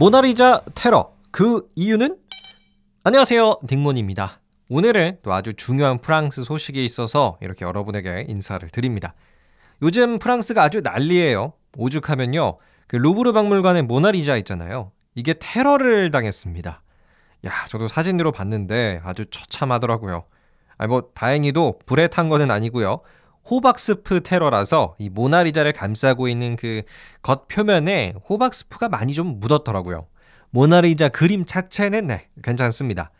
모나리자 테러 그 이유는 안녕하세요 딩몬입니다. 오늘은 또 아주 중요한 프랑스 소식이 있어서 이렇게 여러분에게 인사를 드립니다. 요즘 프랑스가 아주 난리예요. 오죽하면요 그 루브르 박물관의 모나리자 있잖아요. 이게 테러를 당했습니다. 야 저도 사진으로 봤는데 아주 처참하더라고요. 아니 뭐 다행히도 불에 탄 거는 아니고요. 호박스프 테러라서 이 모나리자를 감싸고 있는 그 겉표면에 호박스프가 많이 좀 묻었더라고요. 모나리자 그림 자체는 네, 괜찮습니다.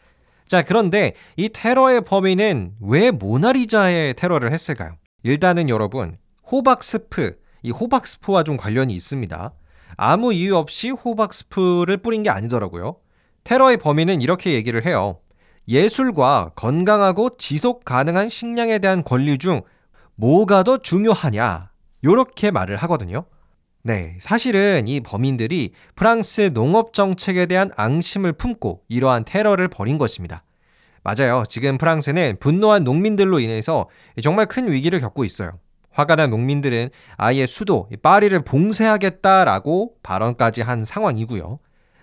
자, 그런데 이 테러의 범인은 왜 모나리자의 테러를 했을까요? 일단은 여러분, 호박스프, 이 호박스프와 좀 관련이 있습니다. 아무 이유 없이 호박스프를 뿌린 게 아니더라고요. 테러의 범인은 이렇게 얘기를 해요. 예술과 건강하고 지속 가능한 식량에 대한 권리 중 뭐가 더 중요하냐? 요렇게 말을 하거든요. 네, 사실은 이 범인들이 프랑스 농업 정책에 대한 앙심을 품고 이러한 테러를 벌인 것입니다. 맞아요. 지금 프랑스는 분노한 농민들로 인해서 정말 큰 위기를 겪고 있어요. 화가 난 농민들은 아예 수도 파리를 봉쇄하겠다라고 발언까지 한 상황이고요.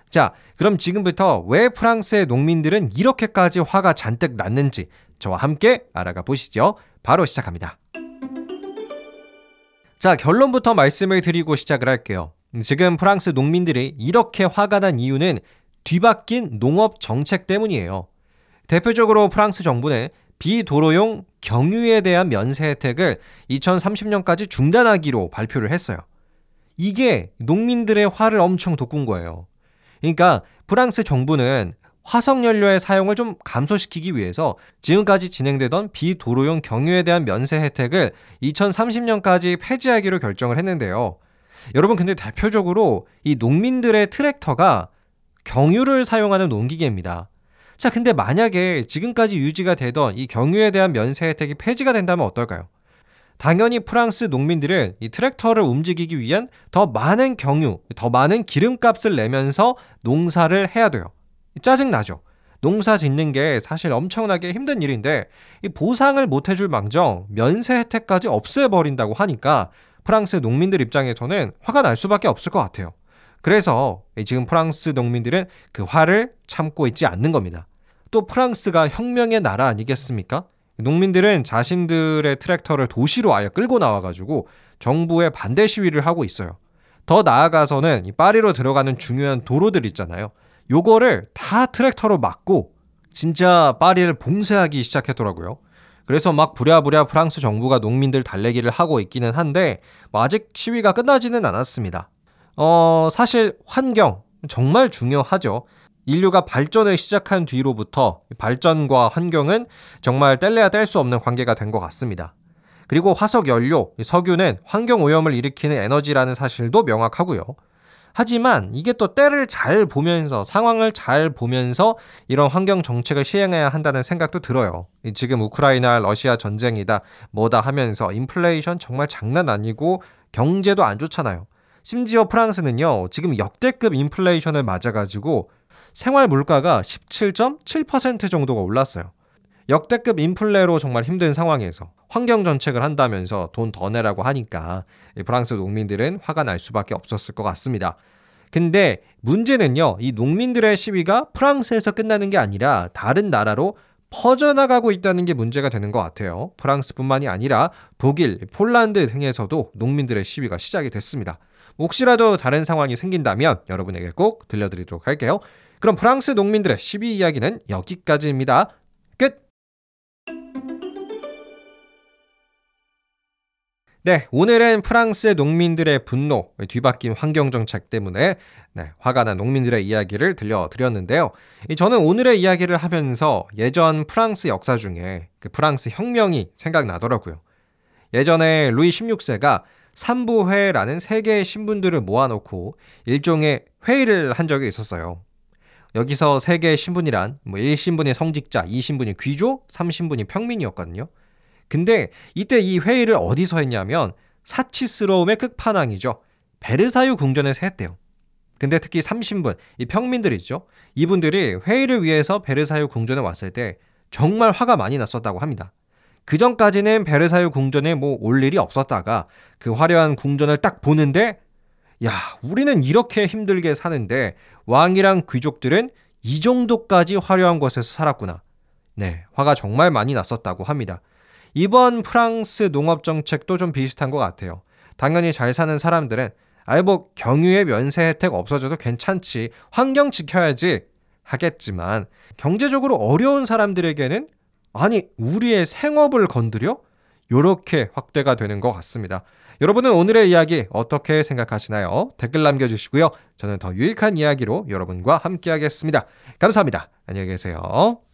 자, 그럼 지금부터 왜 프랑스의 농민들은 이렇게까지 화가 잔뜩 났는지 저와 함께 알아가 보시죠. 바로 시작합니다. 자, 결론부터 말씀을 드리고 시작을 할게요. 지금 프랑스 농민들이 이렇게 화가 난 이유는 뒤바뀐 농업 정책 때문이에요. 대표적으로 프랑스 정부는 비도로용 경유에 대한 면세 혜택을 2030년까지 중단하기로 발표를 했어요. 이게 농민들의 화를 엄청 돋군 거예요. 그러니까 프랑스 정부는 화석 연료의 사용을 좀 감소시키기 위해서 지금까지 진행되던 비도로용 경유에 대한 면세 혜택을 2030년까지 폐지하기로 결정을 했는데요. 여러분 근데 대표적으로 이 농민들의 트랙터가 경유를 사용하는 농기계입니다. 자, 근데 만약에 지금까지 유지가 되던 이 경유에 대한 면세 혜택이 폐지가 된다면 어떨까요? 당연히 프랑스 농민들은 이 트랙터를 움직이기 위한 더 많은 경유, 더 많은 기름값을 내면서 농사를 해야 돼요. 짜증나죠. 농사 짓는 게 사실 엄청나게 힘든 일인데 이 보상을 못 해줄 망정 면세 혜택까지 없애버린다고 하니까 프랑스 농민들 입장에서는 화가 날 수밖에 없을 것 같아요. 그래서 지금 프랑스 농민들은 그 화를 참고 있지 않는 겁니다. 또 프랑스가 혁명의 나라 아니겠습니까? 농민들은 자신들의 트랙터를 도시로 아예 끌고 나와가지고 정부에 반대 시위를 하고 있어요. 더 나아가서는 이 파리로 들어가는 중요한 도로들 있잖아요. 요거를 다 트랙터로 막고 진짜 파리를 봉쇄하기 시작했더라고요. 그래서 막 부랴부랴 프랑스 정부가 농민들 달래기를 하고 있기는 한데 뭐 아직 시위가 끝나지는 않았습니다. 어, 사실 환경 정말 중요하죠. 인류가 발전을 시작한 뒤로부터 발전과 환경은 정말 뗄래야 뗄 수 없는 관계가 된 것 같습니다. 그리고 화석 연료, 석유는 환경 오염을 일으키는 에너지라는 사실도 명확하고요. 하지만 이게 또 때를 잘 보면서 상황을 잘 보면서 이런 환경 정책을 시행해야 한다는 생각도 들어요. 지금 우크라이나 러시아 전쟁이다 뭐다 하면서 인플레이션 정말 장난 아니고 경제도 안 좋잖아요. 심지어 프랑스는요, 지금 역대급 인플레이션을 맞아 가지고 생활 물가가 17.7% 정도가 올랐어요. 역대급 인플레로 정말 힘든 상황에서 환경 정책을 한다면서 돈 더 내라고 하니까 프랑스 농민들은 화가 날 수밖에 없었을 것 같습니다. 근데 문제는요, 이 농민들의 시위가 프랑스에서 끝나는 게 아니라 다른 나라로 퍼져나가고 있다는 게 문제가 되는 것 같아요. 프랑스뿐만이 아니라 독일, 폴란드 등에서도 농민들의 시위가 시작이 됐습니다. 혹시라도 다른 상황이 생긴다면 여러분에게 꼭 들려드리도록 할게요. 그럼 프랑스 농민들의 시위 이야기는 여기까지입니다. 끝! 네, 오늘은 프랑스의 농민들의 분노, 뒤바뀐 환경 정책 때문에 네, 화가 난 농민들의 이야기를 들려드렸는데요. 저는 오늘의 이야기를 하면서 예전 프랑스 역사 중에 그 프랑스 혁명이 생각나더라고요. 예전에 루이 16세가 삼부회라는 세 개의 신분들을 모아놓고 일종의 회의를 한 적이 있었어요. 여기서 세 개의 신분이란 뭐 1신분이 성직자, 2신분이 귀족, 3신분이 평민이었거든요. 근데 이때 이 회의를 어디서 했냐면 사치스러움의 끝판왕이죠. 베르사유 궁전에서 했대요. 근데 특히 3신분, 이 평민들 있죠. 이분들이 회의를 위해서 베르사유 궁전에 왔을 때 정말 화가 많이 났었다고 합니다. 그 전까지는 베르사유 궁전에 뭐 올 일이 없었다가 그 화려한 궁전을 딱 보는데 야, 우리는 이렇게 힘들게 사는데 왕이랑 귀족들은 이 정도까지 화려한 곳에서 살았구나. 네, 화가 정말 많이 났었다고 합니다. 이번 프랑스 농업 정책도 좀 비슷한 것 같아요. 당연히 잘 사는 사람들은 아예 뭐 경유의 면세 혜택 없어져도 괜찮지. 환경 지켜야지. 하겠지만 경제적으로 어려운 사람들에게는 아니 우리의 생업을 건드려 요렇게 확대가 되는 것 같습니다. 여러분은 오늘의 이야기 어떻게 생각하시나요? 댓글 남겨주시고요. 저는 더 유익한 이야기로 여러분과 함께하겠습니다. 감사합니다. 안녕히 계세요.